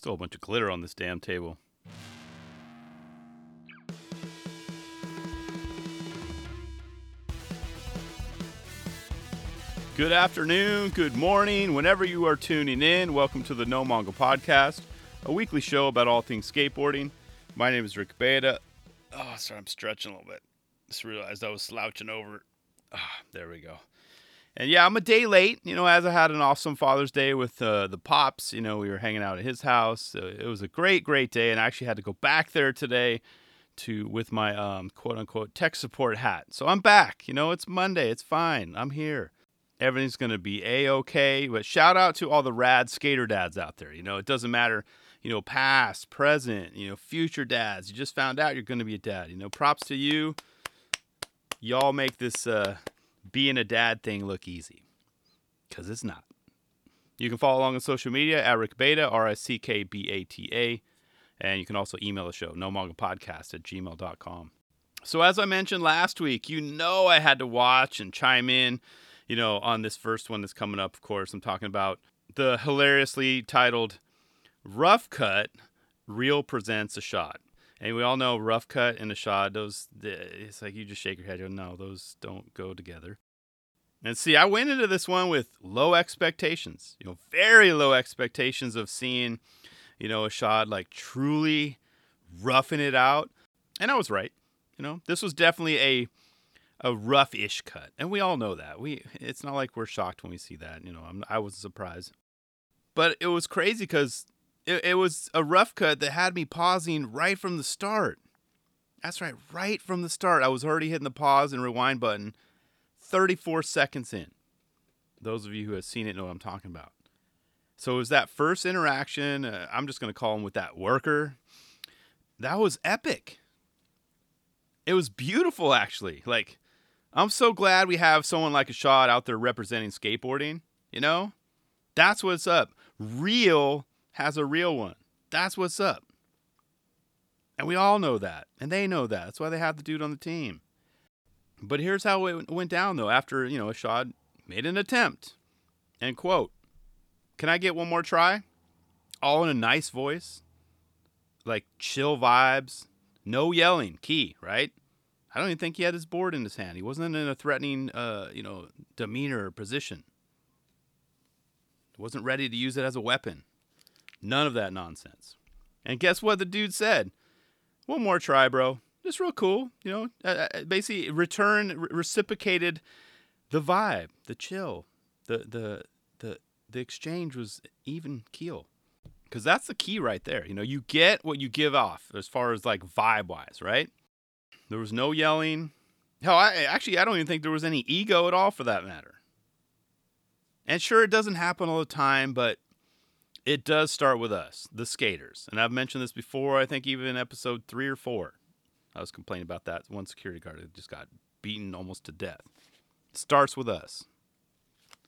Still a bunch of glitter on this damn table. Good afternoon, good morning, whenever you are tuning in. Welcome to the No Manga Podcast, a weekly show about all things skateboarding. My name is Rick Bata. Oh, sorry, I'm stretching a little bit. Just realized I was slouching over. Ah, there we go. And yeah, I'm a day late. You know, as I had an awesome Father's Day with uh, the pops. You know, we were hanging out at his house. It was a great, great day, and I actually had to go back there today to with my um, quote unquote tech support hat. So I'm back. You know, it's Monday. It's fine. I'm here. Everything's gonna be a okay. But shout out to all the rad skater dads out there. You know, it doesn't matter. You know, past, present, you know, future dads. You just found out you're gonna be a dad. You know, props to you. Y'all make this uh, being a dad thing look easy, because it's not. You can follow along on social media at Rick Bata, R I C K B A T A. And you can also email the show, no manga podcast at gmail.com. So, as I mentioned last week, you know I had to watch and chime in, you know, on this first one that's coming up, of course. I'm talking about the hilariously titled Rough Cut Real Presents Ishod. And we all know rough cut and Ishod, those, it's like you just shake your head, you go, no, those don't go together. And see, I went into this one with low expectations, you know, very low expectations of seeing, you know, a shot like truly roughing it out. And I was right. You know, this was definitely a a rough-ish cut, and we all know that. We it's not like we're shocked when we see that. You know, I'm, I was surprised, but it was crazy because it, it was a rough cut that had me pausing right from the start. That's right, right from the start. I was already hitting the pause and rewind button 34 seconds in. Those of you who have seen it know what I'm talking about. So it was that first interaction. Uh, I'm just going to call him with that worker. That was epic. It was beautiful, actually. Like, I'm so glad we have someone like Ishod out there representing skateboarding. You know, that's what's up. Real has a real one. That's what's up. And we all know that. And they know that. That's why they have the dude on the team. But here's how it went down, though, after, you know, Ishod made an attempt. And quote, Can I get one more try? All in a nice voice. Like chill vibes. No yelling. Key, right? I don't even think he had his board in his hand. He wasn't in a threatening, uh, you know, demeanor or position. He wasn't ready to use it as a weapon. None of that nonsense. And guess what the dude said? One more try, bro. Just real cool, you know. Uh, basically, return re- reciprocated the vibe, the chill, the the the the exchange was even keel. Because that's the key right there. You know, you get what you give off as far as like vibe wise, right? There was no yelling. Hell, I actually I don't even think there was any ego at all for that matter. And sure, it doesn't happen all the time, but it does start with us, the skaters. And I've mentioned this before, I think even in episode three or four. I was complaining about that one security guard that just got beaten almost to death. It starts with us.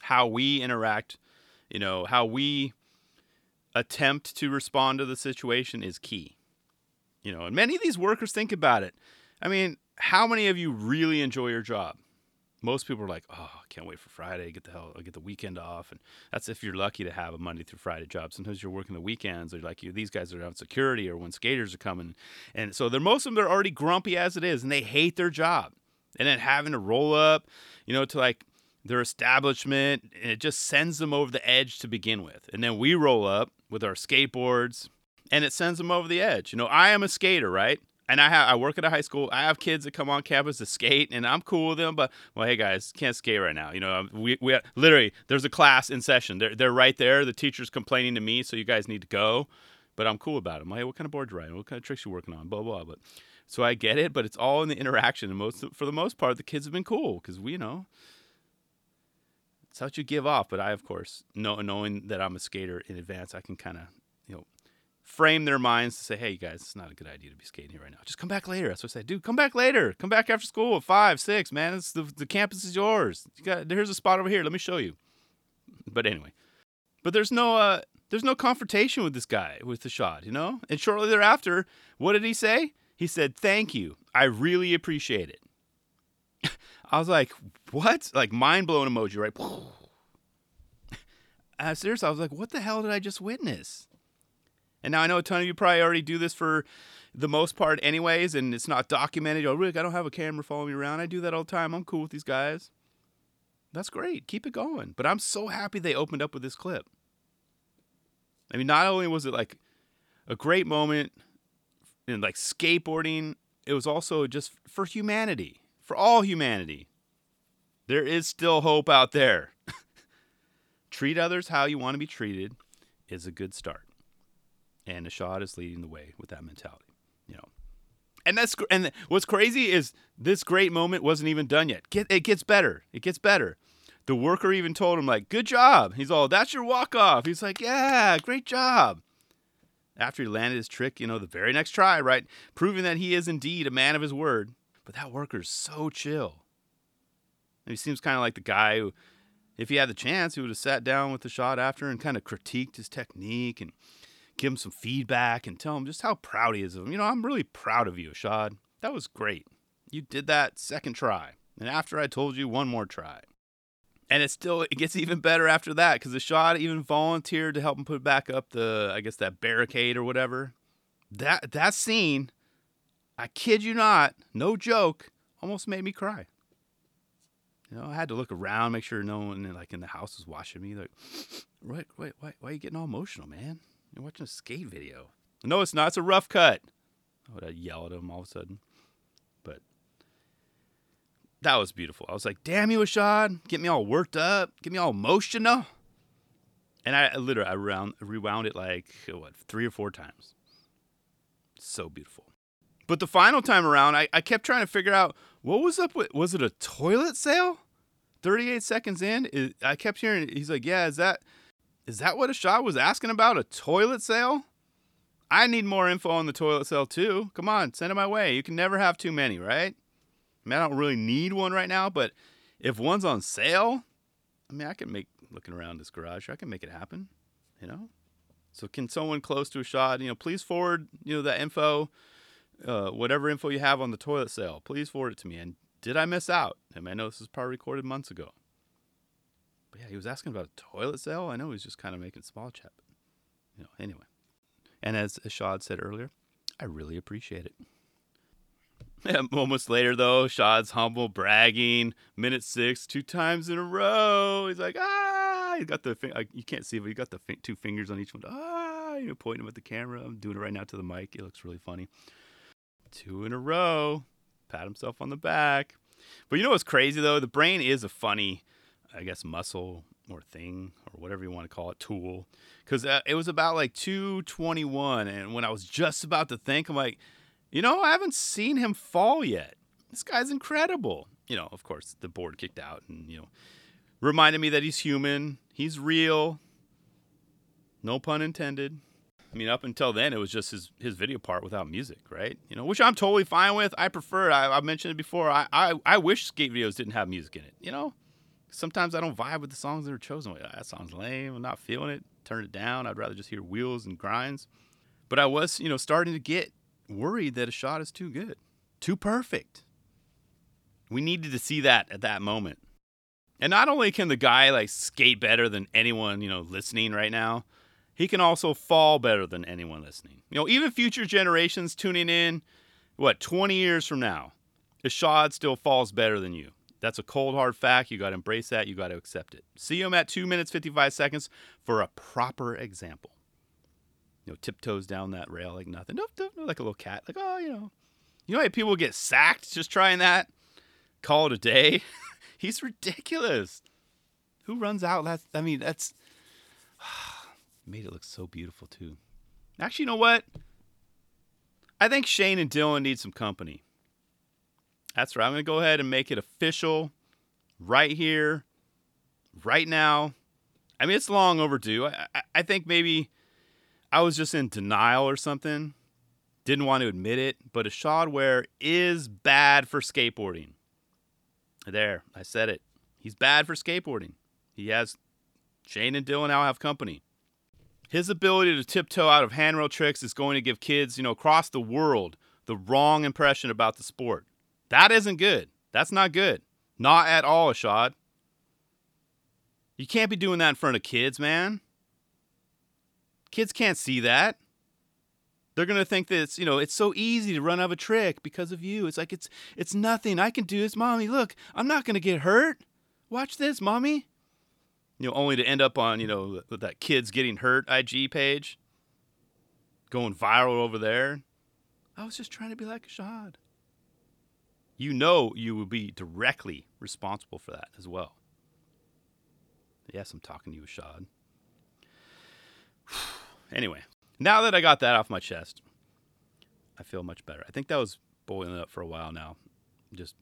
How we interact, you know, how we attempt to respond to the situation is key. You know, and many of these workers think about it. I mean, how many of you really enjoy your job? Most people are like, "Oh, I can't wait for Friday, get the hell, uh, get the weekend off." And that's if you're lucky to have a Monday through Friday job. Sometimes you're working the weekends, or like you, these guys are on security, or when skaters are coming, and so they're most of them are already grumpy as it is, and they hate their job. And then having to roll up, you know, to like their establishment, and it just sends them over the edge to begin with. And then we roll up with our skateboards, and it sends them over the edge. You know, I am a skater, right? And I have I work at a high school. I have kids that come on campus to skate, and I'm cool with them. But well, hey guys, can't skate right now. You know, um, we we literally there's a class in session. They're they're right there. The teacher's complaining to me, so you guys need to go. But I'm cool about it. I'm like, hey, what kind of board you riding? What kind of tricks you working on? Blah blah. But so I get it, but it's all in the interaction. And most for the most part, the kids have been cool because we you know it's what you give off. But I, of course, know, knowing that I'm a skater in advance, I can kind of frame their minds to say, hey, you guys, it's not a good idea to be skating here right now. Just come back later. That's what I say. Dude, come back later. Come back after school at five, six, man. It's the, the campus is yours. You got here's a spot over here. Let me show you. But anyway. But there's no uh there's no confrontation with this guy with the shot, you know? And shortly thereafter, what did he say? He said, Thank you. I really appreciate it. I was like, what? Like mind blown emoji, right? Uh, seriously, I was like, what the hell did I just witness? And now I know a ton of you probably already do this for the most part, anyways, and it's not documented. Oh, Rick, I don't have a camera following me around. I do that all the time. I'm cool with these guys. That's great. Keep it going. But I'm so happy they opened up with this clip. I mean, not only was it like a great moment in like skateboarding, it was also just for humanity, for all humanity. There is still hope out there. Treat others how you want to be treated is a good start. And Ishod is leading the way with that mentality, you know. And that's and what's crazy is this great moment wasn't even done yet. Get, it gets better. It gets better. The worker even told him like, "Good job." He's all, "That's your walk off." He's like, "Yeah, great job." After he landed his trick, you know, the very next try, right, proving that he is indeed a man of his word. But that worker's so chill. And he seems kind of like the guy who, if he had the chance, he would have sat down with the shot after and kind of critiqued his technique and give him some feedback and tell him just how proud he is of him. You know, I'm really proud of you, Ishod. That was great. You did that second try. And after I told you one more try. And it still it gets even better after that because Ishod even volunteered to help him put back up the I guess that barricade or whatever. That that scene, I kid you not, no joke, almost made me cry. You know, I had to look around, make sure no one like in the house was watching me. Like, wait, wait, why, why are you getting all emotional, man? You're watching a skate video. No, it's not. It's a rough cut. I would yell at him all of a sudden. But that was beautiful. I was like, damn you, Ishod. Get me all worked up. Get me all emotional. And I, literally, I rewound, rewound it like, oh, what, three or four times. So beautiful. But the final time around, I, I kept trying to figure out what was up with, was it a toilet sale? 38 seconds in, I kept hearing, he's like, yeah, is that, is that what Ishod was asking about? A toilet sale? I need more info on the toilet sale too. Come on, send it my way. You can never have too many, right? I mean, I don't really need one right now, but if one's on sale, I mean, I can make looking around this garage, I can make it happen, you know. So, can someone close to Ishod, you know, please forward, you know, that info, uh, whatever info you have on the toilet sale, please forward it to me. And did I miss out? I mean, I know this was probably recorded months ago. But yeah, he was asking about a toilet sale. I know he was just kind of making small chat. But, you know, anyway. And as Shad said earlier, I really appreciate it. Yeah, moments later, though, Shad's humble, bragging. Minute six, two times in a row. He's like, ah! He got the you can't see, but he got the two fingers on each one. Ah! You know, pointing at the camera. I'm doing it right now to the mic. It looks really funny. Two in a row. Pat himself on the back. But you know what's crazy though? The brain is a funny, I guess, muscle or thing or whatever you want to call it, tool. Because uh, it was about like 221, and when I was just about to think, I'm like you know, I haven't seen him fall yet. This guy's incredible. You know, of course, the board kicked out and, you know, reminded me that he's human, he's real. No pun intended. I mean, up until then, it was just his, his video part without music, right? You know, which I'm totally fine with. I prefer. I, I mentioned it before. I, I I wish skate videos didn't have music in it. You know, sometimes I don't vibe with the songs that are chosen. Like, that song's lame. I'm not feeling it. Turn it down. I'd rather just hear wheels and grinds. But I was, you know, starting to get worried that Ishod is too good, too perfect. We needed to see that at that moment. And not only can the guy like skate better than anyone, you know, listening right now, he can also fall better than anyone listening. You know, even future generations tuning in, what, 20 years from now, Ishod still falls better than you. That's a cold hard fact. You got to embrace that. You got to accept it. See him at 2 minutes 55 seconds for a proper example you know, tiptoes down that rail like nothing. No, no, no, like a little cat. Like, oh, you know. You know how people get sacked just trying that? Call it a day? He's ridiculous. Who runs out? That's, I mean, that's made it look so beautiful too. Actually, you know what? I think Shane and Dylan need some company. That's right. I'm going to go ahead and make it official right here, right now. I mean, it's long overdue. I, I, think maybe I was just in denial or something. Didn't want to admit it, but Ishod Wair is bad for skateboarding. There, I said it. He's bad for skateboarding. He has Shane and Dylan now have company. His ability to tiptoe out of handrail tricks is going to give kids, you know, across the world the wrong impression about the sport. That isn't good. That's not good. Not at all, Ishod. You can't be doing that in front of kids, man. Kids can't see that. They're gonna think that it's you know it's so easy to run out of a trick because of you. It's like it's it's nothing. I can do this, mommy. Look, I'm not gonna get hurt. Watch this, mommy. You know, only to end up on you know that kids getting hurt IG page, going viral over there. I was just trying to be like Shad. You know you will be directly responsible for that as well. Yes, I'm talking to you, Shad. anyway, now that I got that off my chest, I feel much better. I think that was boiling up for a while now. Just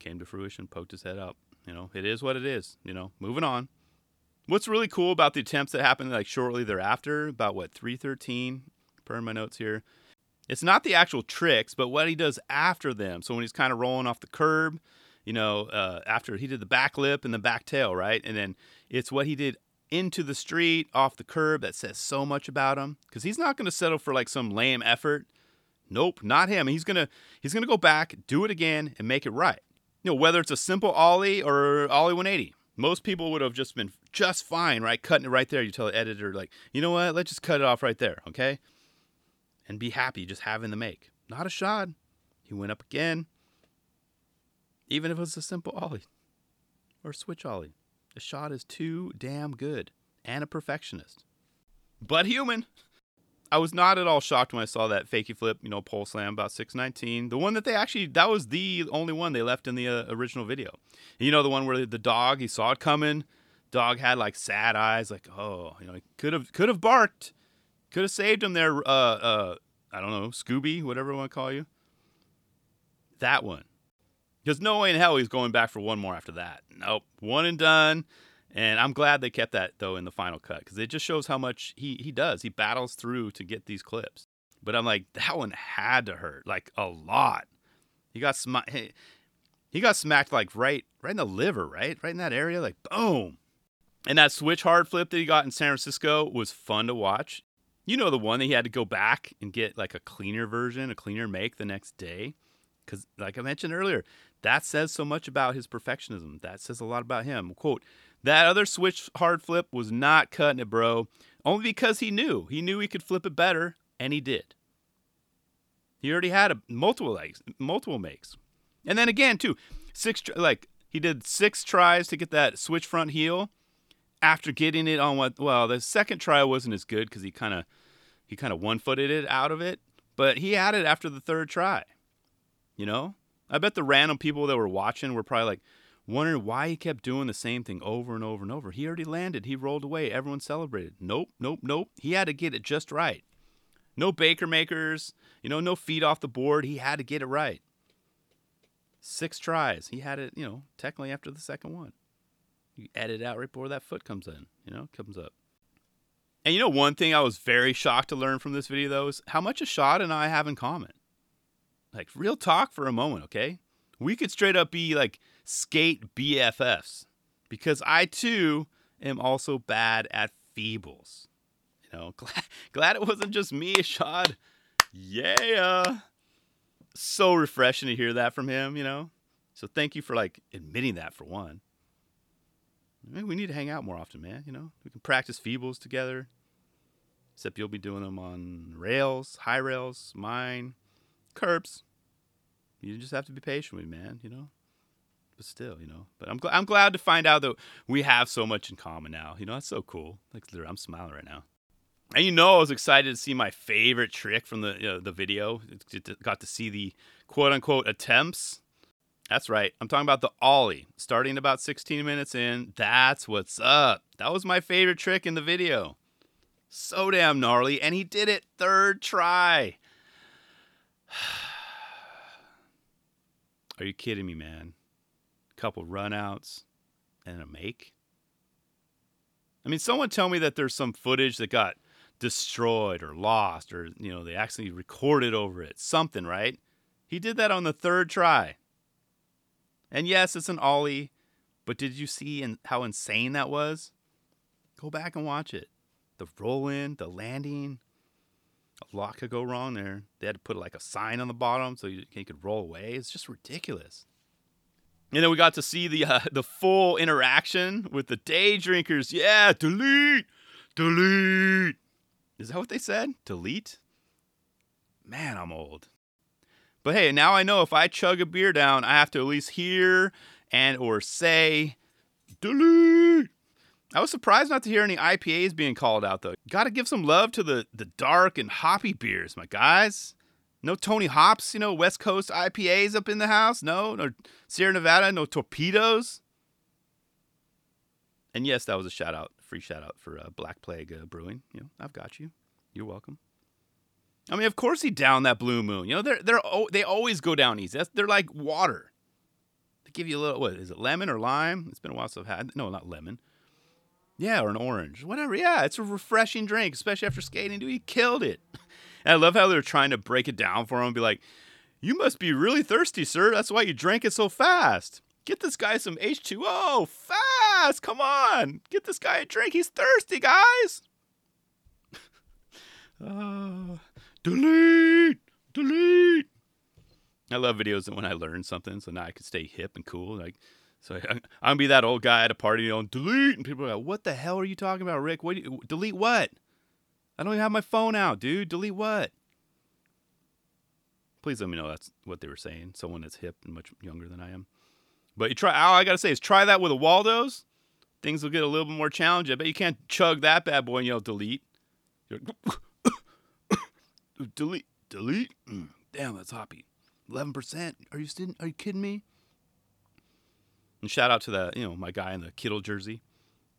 came to fruition, poked his head up. You know, it is what it is. You know, moving on. What's really cool about the attempts that happened like shortly thereafter, about what 313 per my notes here. It's not the actual tricks, but what he does after them. So when he's kind of rolling off the curb, you know, uh, after he did the back lip and the back tail, right? And then it's what he did into the street, off the curb that says so much about him because he's not going to settle for like some lame effort. Nope, not him. He's gonna he's gonna go back, do it again, and make it right. You know, whether it's a simple ollie or ollie 180. Most people would have just been just fine, right? Cutting it right there. You tell the editor, like, you know what? Let's just cut it off right there, okay? And be happy just having the make. Not Ishod. He went up again. Even if it was a simple ollie or switch ollie. The shot is too damn good and a perfectionist. But human. I was not at all shocked when I saw that fakey flip, you know, pole slam about 619. The one that they actually, that was the only one they left in the uh, original video. You know, the one where the dog, he saw it coming. Dog had like sad eyes, like, oh, you know, he could have could have barked, could have saved him there. Uh, uh, I don't know, Scooby, whatever I want to call you. That one. Because no way in hell he's going back for one more after that. Nope. One and done. And I'm glad they kept that though in the final cut because it just shows how much he he does. He battles through to get these clips. But I'm like, that one had to hurt like a lot. He got smacked. He got smacked like right right in the liver, right, right in that area, like boom. And that switch hard flip that he got in San Francisco was fun to watch. You know the one that he had to go back and get like a cleaner version, a cleaner make the next day. Because, like I mentioned earlier, that says so much about his perfectionism. That says a lot about him. Quote, that other switch hard flip was not cutting it, bro. Only because he knew. He knew he could flip it better, and he did. He already had a, multiple legs, multiple makes. And then again, too, six like he did six tries to get that switch front heel after getting it on what well, the second try wasn't as good because he kind of he kind of one-footed it out of it, but he had it after the third try. You know? I bet the random people that were watching were probably like wondering why he kept doing the same thing over and over and over. He already landed. He rolled away. Everyone celebrated. Nope, nope, nope. He had to get it just right. No Baker makers, you know, no feet off the board. He had to get it right. Six tries. He had it, you know, technically after the second one. You edit out right before that foot comes in, you know, comes up. And you know, one thing I was very shocked to learn from this video, though, is how much Ishod and I have in common. Like, real talk for a moment, okay? We could straight up be like skate BFFs because I too am also bad at feebles. You know, glad, glad it wasn't just me, Ishod. Yeah. So refreshing to hear that from him, you know? So thank you for like admitting that for one. We need to hang out more often, man. You know, we can practice feebles together. Except you'll be doing them on rails, high rails, mine, curbs. You just have to be patient with me, man. You know, but still, you know. But I'm gl- I'm glad to find out that we have so much in common now. You know, that's so cool. Like, I'm smiling right now. And you know, I was excited to see my favorite trick from the you know, the video. Got to see the quote unquote attempts. That's right. I'm talking about the ollie. Starting about 16 minutes in. That's what's up. That was my favorite trick in the video. So damn gnarly, and he did it third try. Are you kidding me, man? A couple runouts and a make? I mean, someone tell me that there's some footage that got destroyed or lost or, you know, they actually recorded over it. Something, right? He did that on the third try. And yes, it's an ollie, but did you see in, how insane that was? Go back and watch it. The roll in, the landing, a lot could go wrong there. They had to put like a sign on the bottom so you, you could roll away. It's just ridiculous. And then we got to see the uh, the full interaction with the day drinkers. Yeah, delete, delete. Is that what they said? Delete. Man, I'm old. But hey, now I know if I chug a beer down, I have to at least hear and or say delete. I was surprised not to hear any IPAs being called out though. Got to give some love to the the dark and hoppy beers, my guys. No Tony Hops, you know, West Coast IPAs up in the house. No, no Sierra Nevada, no torpedoes. And yes, that was a shout out, free shout out for uh, Black Plague uh, Brewing. You know, I've got you. You're welcome. I mean, of course he downed that blue moon. You know, they're they're they always go down easy. That's, they're like water. They give you a little what is it, lemon or lime? It's been a while since I've had no, not lemon. Yeah, or an orange, whatever. Yeah, it's a refreshing drink, especially after skating. Dude, he killed it. And I love how they're trying to break it down for him and be like, "You must be really thirsty, sir. That's why you drank it so fast. Get this guy some H2O fast. Come on, get this guy a drink. He's thirsty, guys." uh, delete, delete. I love videos that when I learn something, so now I can stay hip and cool. Like, so I, I'm gonna be that old guy at a party, you delete, and people are like, "What the hell are you talking about, Rick? What? You, delete what? I don't even have my phone out, dude. Delete what?" Please let me know that's what they were saying. Someone that's hip and much younger than I am. But you try. All I gotta say is try that with a Waldo's. Things will get a little bit more challenging. I bet you can't chug that bad boy and yell delete. delete, delete. Mm, damn, that's hoppy. Eleven percent. Are you still? Are you kidding me? And shout out to the you know my guy in the Kittle jersey.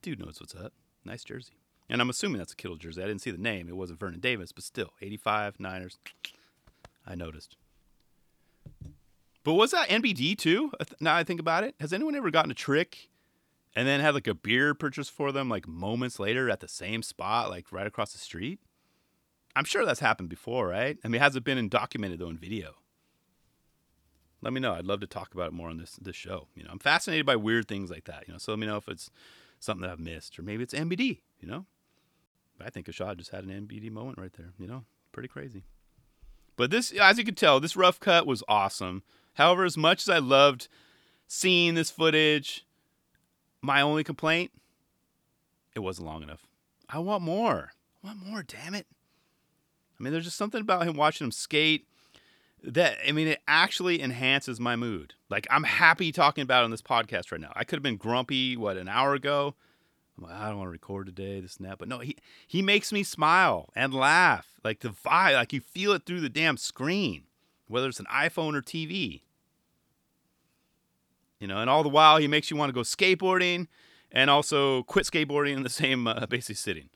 Dude knows what's up. Nice jersey. And I'm assuming that's a Kittle jersey. I didn't see the name. It wasn't Vernon Davis, but still, 85 Niners. I noticed. But was that NBD too? Now I think about it, has anyone ever gotten a trick and then had like a beer purchased for them like moments later at the same spot, like right across the street? I'm sure that's happened before, right? I mean, has it been documented though in video? Let me know. I'd love to talk about it more on this this show. You know, I'm fascinated by weird things like that. You know, so let me know if it's something that I've missed, or maybe it's NBD. You know, I think Ishod just had an NBD moment right there. You know, pretty crazy. But this, as you can tell, this rough cut was awesome. However, as much as I loved seeing this footage, my only complaint, it wasn't long enough. I want more. I want more, damn it. I mean, there's just something about him watching him skate that I mean, it actually enhances my mood. Like I'm happy talking about it on this podcast right now. I could have been grumpy what an hour ago. I'm like, I don't want to record today, this and that. But no, he he makes me smile and laugh. Like the vibe, like you feel it through the damn screen, whether it's an iPhone or TV. You know, and all the while he makes you want to go skateboarding and also quit skateboarding in the same uh, basic sitting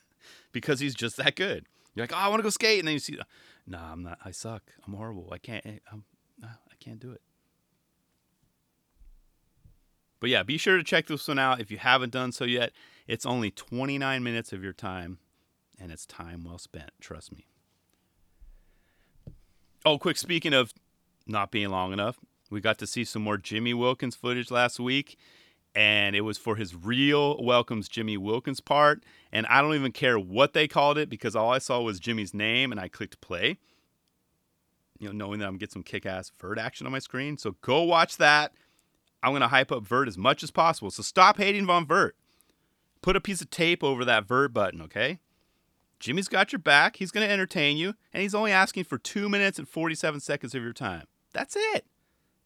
because he's just that good. You're like, oh, I want to go skate, and then you see, nah, I'm not. I suck. I'm horrible. I can't. Eh, I'm, I can't do it. But yeah, be sure to check this one out if you haven't done so yet. It's only 29 minutes of your time, and it's time well spent. Trust me. Oh, quick. Speaking of not being long enough, we got to see some more Jimmy Wilkins footage last week, and it was for his real welcomes Jimmy Wilkins part. And I don't even care what they called it because all I saw was Jimmy's name, and I clicked play. You know, knowing that I'm gonna get some kick-ass vert action on my screen. So go watch that. I'm gonna hype up vert as much as possible. So stop hating Von Vert. Put a piece of tape over that vert button, okay? Jimmy's got your back. He's gonna entertain you, and he's only asking for two minutes and 47 seconds of your time. That's it.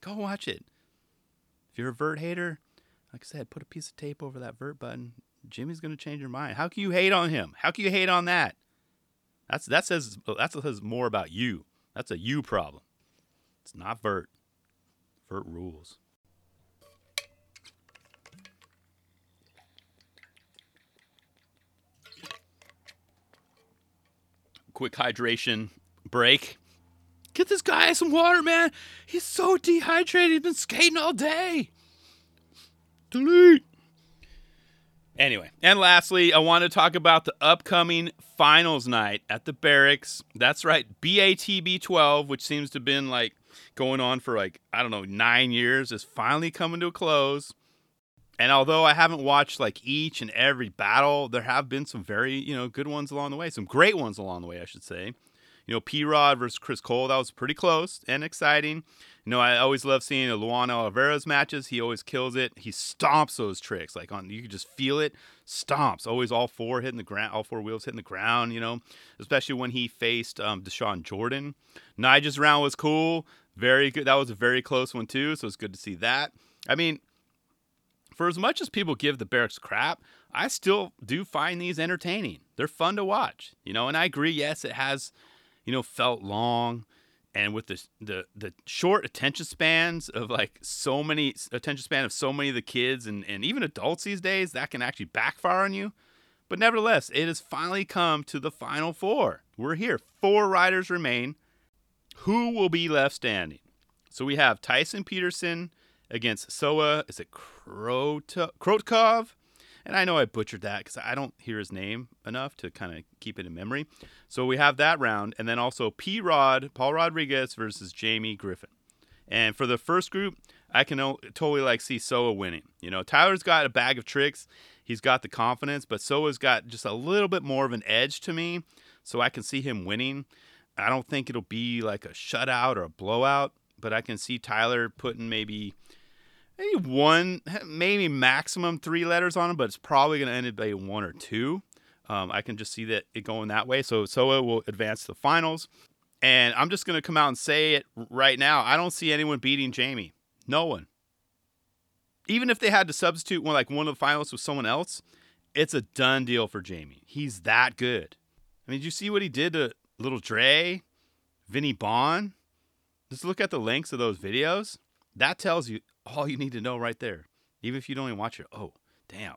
Go watch it. If you're a vert hater, like I said, put a piece of tape over that vert button. Jimmy's gonna change your mind. How can you hate on him? How can you hate on that? That's that says uh, that says more about you. That's a you problem. It's not vert. Vert rules. Quick hydration break. Get this guy some water, man. He's so dehydrated. He's been skating all day. Delete. Anyway, and lastly, I want to talk about the upcoming finals night at the barracks. That's right, BATB 12, which seems to have been like going on for like, I don't know, nine years, is finally coming to a close. And although I haven't watched like each and every battle, there have been some very, you know, good ones along the way, some great ones along the way, I should say. You know, P Rod versus Chris Cole, that was pretty close and exciting. You know, I always love seeing Luan Oliveira's matches. He always kills it. He stomps those tricks. Like on you can just feel it stomps, always all four hitting the ground, all four wheels hitting the ground, you know, especially when he faced um, Dashawn Jordan. Nigel's round was cool. Very good. That was a very close one, too. So it's good to see that. I mean, for as much as people give the Barracks crap, I still do find these entertaining. They're fun to watch, you know, and I agree. Yes, it has, you know, felt long and with the the the short attention spans of like so many attention span of so many of the kids and, and even adults these days, that can actually backfire on you. But nevertheless, it has finally come to the final four. We're here. Four riders remain. Who will be left standing? So we have Tyson Peterson against Soa. Is it Krotkov? And I know I butchered that because I don't hear his name enough to kind of keep it in memory. So we have that round, and then also P Rod, Paul Rodriguez versus Jamie Griffin. And for the first group, I can totally like see Soa winning. You know, Tyler's got a bag of tricks. He's got the confidence, but Soa's got just a little bit more of an edge to me. So I can see him winning. I don't think it'll be like a shutout or a blowout, but I can see Tyler putting maybe maybe one, maybe maximum three letters on them, but it's probably going to end up being one or two. Um, I can just see that it going that way. So Soa will advance to the finals. And I'm just going to come out and say it right now. I don't see anyone beating Jamie. No one. Even if they had to substitute one like one of the finalists with someone else, it's a done deal for Jamie. He's that good. I mean, did you see what he did to Little Dre, Vinny Bond? Just look at the links of those videos. That tells you all you need to know right there. Even if you don't even watch it, oh, damn.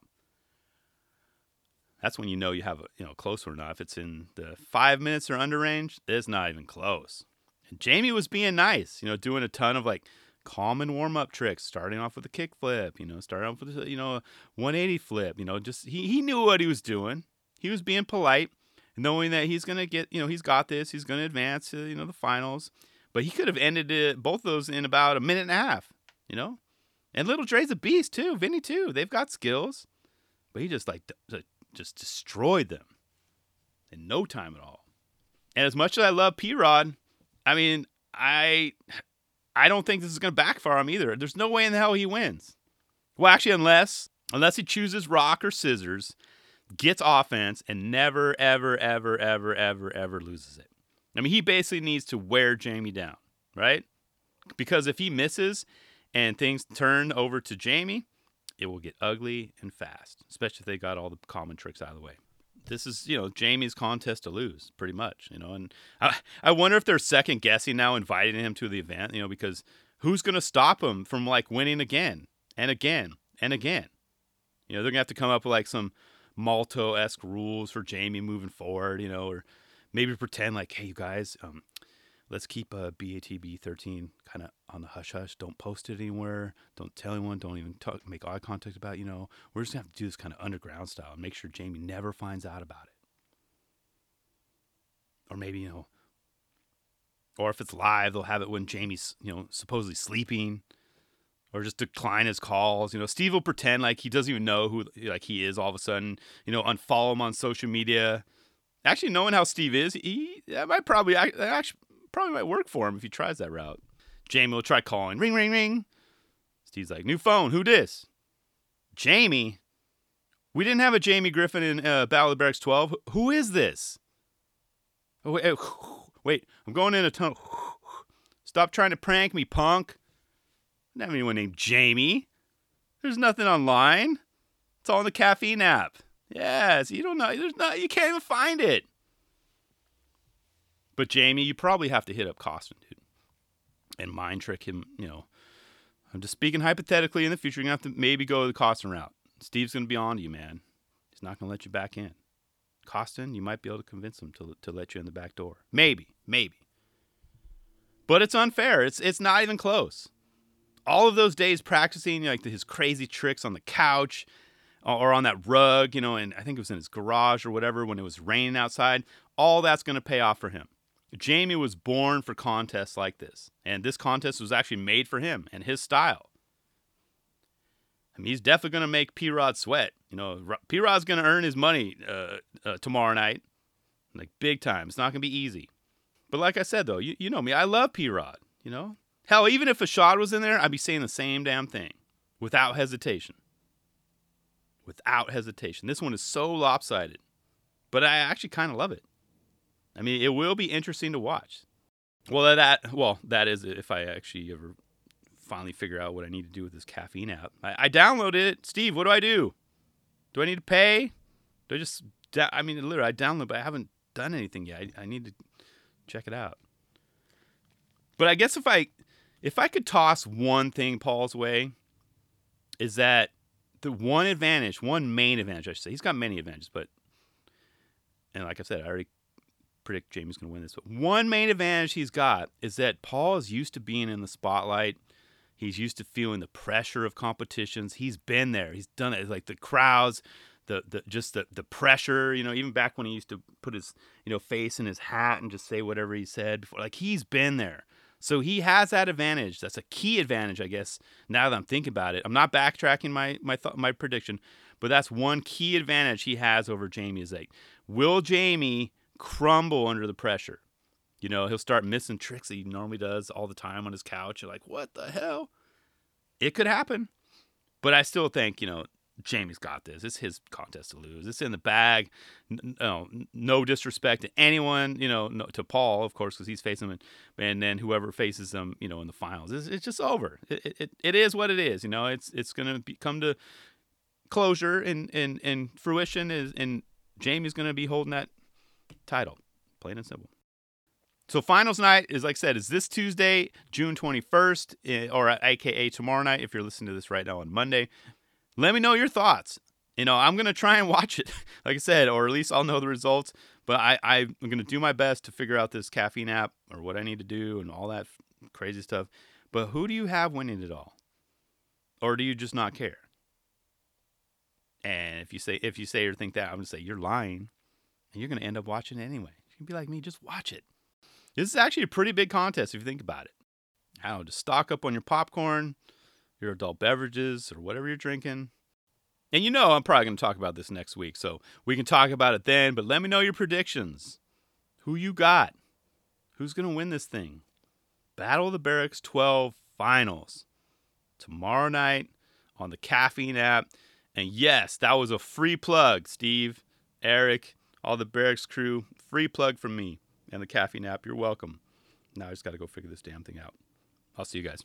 That's when you know you have a you know close or not. If it's in the five minutes or under range, it's not even close. And Jamie was being nice, you know, doing a ton of like calm and warm up tricks, starting off with a kick flip, you know, starting off with a, you know a 180 flip, you know, just he he knew what he was doing. He was being polite, knowing that he's gonna get, you know, he's got this. He's gonna advance to you know the finals. But he could have ended it, both those in about a minute and a half you know? And Little Dre's a beast too, Vinny too. They've got skills, but he just like just destroyed them in no time at all. And as much as I love P Rod, I mean, I I don't think this is going to backfire him either. There's no way in the hell he wins. Well, actually, unless unless he chooses rock or scissors, gets offense, and never, ever, ever, ever, ever, ever loses it. I mean, he basically needs to wear Jamie down, right? Because if he misses, and things turn over to Jamie, it will get ugly and fast, especially if they got all the common tricks out of the way. This is, you know, Jamie's contest to lose, pretty much, you know. And I, I wonder if they're second guessing now, inviting him to the event, you know, because who's going to stop him from like winning again and again and again? You know, they're going to have to come up with like some Malto esque rules for Jamie moving forward, you know, or maybe pretend like, hey, you guys, um, let's keep a BATB 13 kind of on the hush hush. Don't post it anywhere. Don't tell anyone. Don't even talk, make eye contact about. It, you know, we're just gonna have to do this kind of underground style and make sure Jamie never finds out about it. Or maybe you know, or if it's live, they'll have it when Jamie's you know supposedly sleeping, or just decline his calls. You know, Steve will pretend like he doesn't even know who like he is. All of a sudden, you know, unfollow him on social media. Actually, knowing how Steve is, he that might probably actually probably might work for him if he tries that route. Jamie will try calling. Ring, ring, ring. Steve's like, new phone. Who dis? Jamie? We didn't have a Jamie Griffin in uh, Battle of Barracks 12. Who is this? Oh, wait, wait, I'm going in a tunnel. Stop trying to prank me, punk. I don't have anyone named Jamie. There's nothing online. It's all in the caffeine app. Yes, you don't know. There's not. You can't even find it. But Jamie, you probably have to hit up Koston, dude, and mind trick him. You know, I'm just speaking hypothetically. In the future, you're gonna have to maybe go the Koston route. Steve's gonna be on to you, man. He's not gonna let you back in. Koston, you might be able to convince him to to let you in the back door. Maybe, maybe. But it's unfair. It's it's not even close. All of those days practicing like his crazy tricks on the couch or on that rug, you know, and I think it was in his garage or whatever when it was raining outside. All that's going to pay off for him. Jamie was born for contests like this, and this contest was actually made for him and his style. I mean, he's definitely going to make P Rod sweat. You know, P Rod's going to earn his money uh, uh, tomorrow night, like big time. It's not going to be easy. But like I said, though, you, you know me, I love P Rod. You know, hell, even if Ishod was in there, I'd be saying the same damn thing without hesitation. without hesitation. This one is so lopsided, but I actually kind of love it. I mean, it will be interesting to watch. Well, that well, that is if I actually ever finally figure out what I need to do with this caffeine app. I, I downloaded it. Steve, what do I do? Do I need to pay? Do I just? I mean, literally, I download, but I haven't done anything yet. I, I need to check it out. But I guess if I if I could toss one thing Paul's way, is that the one advantage, one main advantage, I should say. He's got many advantages, but and like I said, I already predict Jamie's going to win this. But one main advantage he's got is that Paul is used to being in the spotlight. He's used to feeling the pressure of competitions. He's been there. He's done it. Like the crowds, the, the just the, the pressure, you know, even back when he used to put his, you know, face in his hat and just say whatever he said before. Like he's been there. So he has that advantage. That's a key advantage, I guess. Now that I'm thinking about it, I'm not backtracking my my th- my prediction, but that's one key advantage he has over Jamie. Is like, will Jamie crumble under the pressure? You know, he'll start missing tricks that he normally does all the time on his couch. You're like, what the hell? It could happen, but I still think you know Jamie's got this. It's his contest to lose. It's in the bag. No, oh, no disrespect to anyone, you know, no, to Paul, of course, because he's facing him, and then whoever faces them, you know, in the finals. It's, it's just over. It, it, it is what it is. You know, it's it's to come to closure and, and, and fruition, is, and Jamie's to be holding that title, plain and simple. So finals night is like I said is this Tuesday, June 21st, eh, or AKA tomorrow night if you're listening to this right now on Monday. Let me know your thoughts. You know, I'm gonna try and watch it, like I said, or at least I'll know the results. But I, I'm gonna do my best to figure out this caffeine app or what I need to do and all that crazy stuff. But who do you have winning it all, or do you just not care? And if you say if you say or think that, I'm gonna say you're lying, and you're gonna end up watching it anyway. You can be like me, just watch it. This is actually a pretty big contest if you think about it. I don't know, just stock up on your popcorn, your adult beverages, or whatever you're drinking. And you know, I'm probably going to talk about this next week, so we can talk about it then. But let me know your predictions. Who you got? Who's going to win this thing? Battle of the Barracks 12 finals tomorrow night on the Caffeine app. And yes, that was a free plug, Steve, Eric, all the Barracks crew. Free plug from me and the Caffeine app. You're welcome. Now I just got to go figure this damn thing out. I'll see you guys.